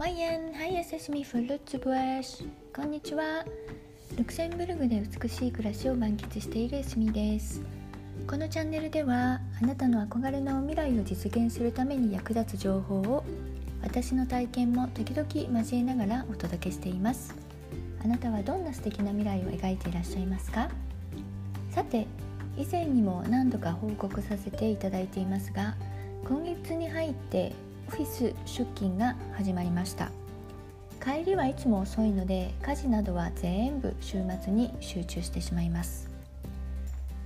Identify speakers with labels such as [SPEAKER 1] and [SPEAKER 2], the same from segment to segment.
[SPEAKER 1] マイエンハイエセシミフルーツブエシこんにちはルクセンブルグで美しい暮らしを満喫しているエスミです。このチャンネルではあなたの憧れの未来を実現するために役立つ情報を私の体験も時々交えながらお届けしています。あなたはどんな素敵な未来を描いていらっしゃいますか？さて以前にも何度か報告させていただいていますが今月に入ってフィス出勤が始まりました。帰りはいつも遅いので家事などは全部週末に集中してしまいます。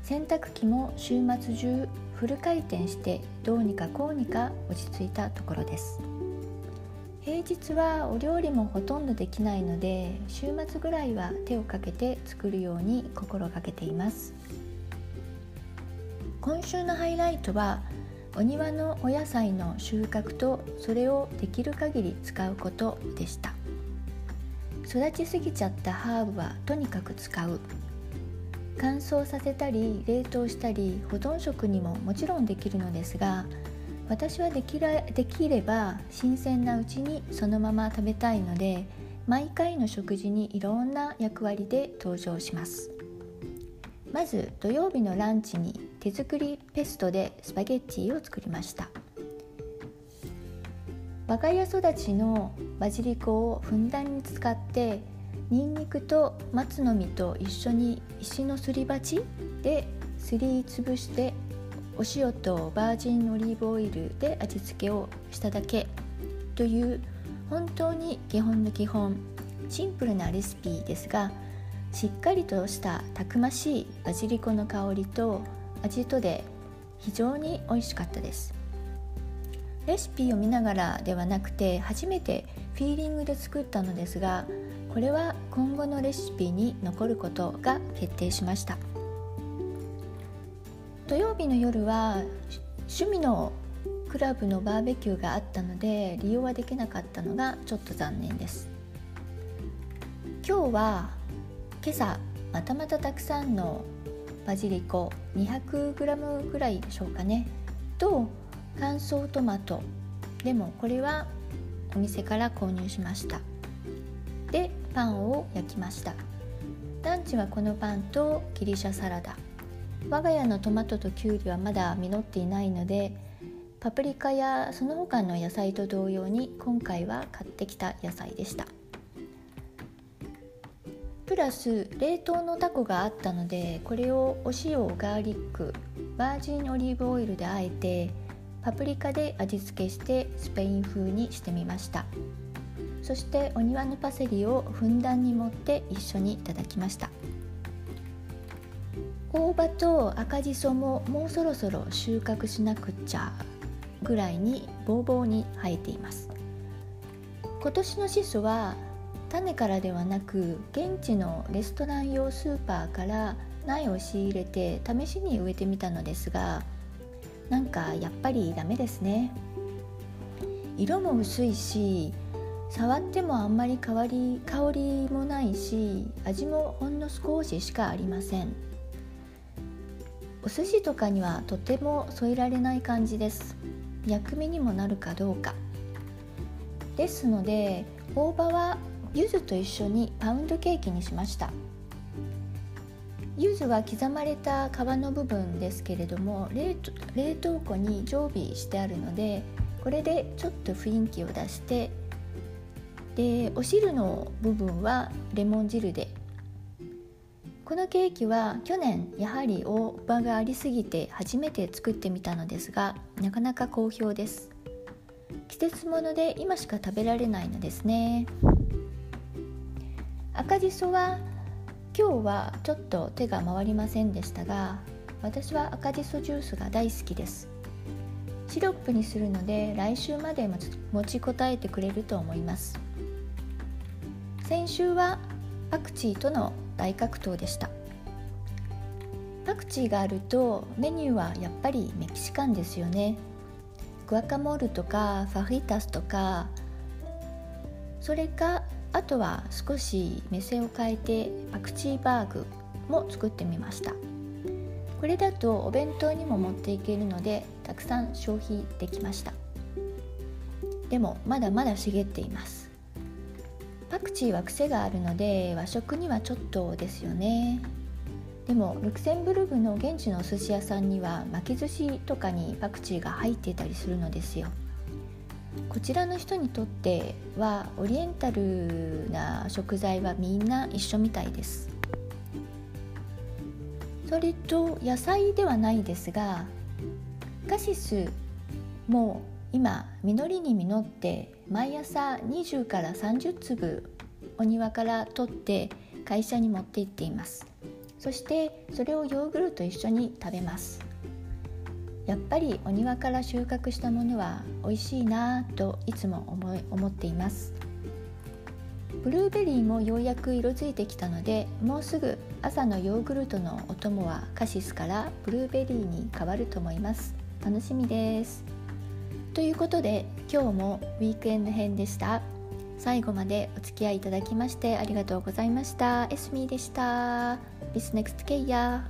[SPEAKER 1] 洗濯機も週末中フル回転してどうにかこうにか落ち着いたところです。平日はお料理もほとんどできないので週末ぐらいは手をかけて作るように心がけています。今週のハイライトはお庭のお野菜の収穫とそれをできる限り使うことでした。育ちすぎちゃったハーブはとにかく使う。乾燥させたり冷凍したり保存食にももちろんできるのですが私はできらできれば新鮮なうちにそのまま食べたいので毎回の食事にいろんな役割で登場します。まず土曜日のランチに手作りペストでスパゲッティを作りました。我が家育ちのバジリコをふんだんに使ってにんにくと松の実と一緒に石のすり鉢ですりつぶしてお塩とバージンオリーブオイルで味付けをしただけという本当に基本の基本。シンプルなレシピですがしっかりとしたたくましいバジリコの香りと味とで非常に美味しかったです。レシピを見ながらではなくて初めてフィーリングで作ったのですがこれは今後のレシピに残ることが決定しました。土曜日の夜は趣味のクラブのバーベキューがあったので利用はできなかったのがちょっと残念です。今日は今朝またまたたくさんのバジリコ 200g ぐらいでしょうかね。と乾燥トマト。でもこれはお店から購入しました。でパンを焼きました。ランチはこのパンとギリシャサラダ。我が家のトマトとキュウリはまだ実っていないのでパプリカやその他の野菜と同様に今回は買ってきた野菜でした。プラス冷凍のタコがあったのでこれをお塩ガーリックバージンオリーブオイルであえてパプリカで味付けしてスペイン風にしてみました。そしてお庭のパセリをふんだんに盛って一緒にいただきました。大葉と赤じそももうそろそろ収穫しなくっちゃぐらいにボーボーに生えています。今年のシソは種からではなく現地のレストラン用スーパーから苗を仕入れて試しに植えてみたのですがなんかやっぱりダメですね。色も薄いし触ってもあんまり香り香りもないし味もほんの少ししかありません。お寿司とかにはとても添えられない感じです。薬味にもなるかどうか。ですので大葉は柚子と一緒にパウンドケーキにしました。柚子は刻まれた皮の部分ですけれども冷凍庫に常備してあるのでこれでちょっと雰囲気を出してでお汁の部分はレモン汁で。このケーキは去年やはり大葉がありすぎて初めて作ってみたのですがなかなか好評です。季節物で今しか食べられないのですね。赤じそは今日はちょっと手が回りませんでしたが私は赤じそジュースが大好きです。シロップにするので来週まで持ちこたえてくれると思います。先週はパクチーとの大格闘でした。パクチーがあるとメニューはやっぱりメキシカンですよね。グアカモールとかファフィタスとかそれかあとは少し目線を変えてパクチーバーグも作ってみました。これだとお弁当にも持っていけるのでたくさん消費できました。でもまだまだ茂っています。パクチーは癖があるので和食にはちょっとですよね。でもルクセンブルグの現地のお寿司屋さんには巻き寿司とかにパクチーが入っていたりするのですよ。こちらの人にとってはオリエンタルな食材はみんな一緒みたいです。それと野菜ではないですがカシスも今実りに実って毎朝20から30粒お庭から取って会社に持って行っています。そしてそれをヨーグルトと一緒に食べます。やっぱりお庭から収穫したものは美味しいなといつも思い思っています。ブルーベリーもようやく色づいてきたのでもうすぐ朝のヨーグルトのお供はカシスからブルーベリーに変わると思います。楽しみです。ということで今日もウィークエンド編でした。最後までお付き合いいただきましてありがとうございました。エスミーでした。Bis next K や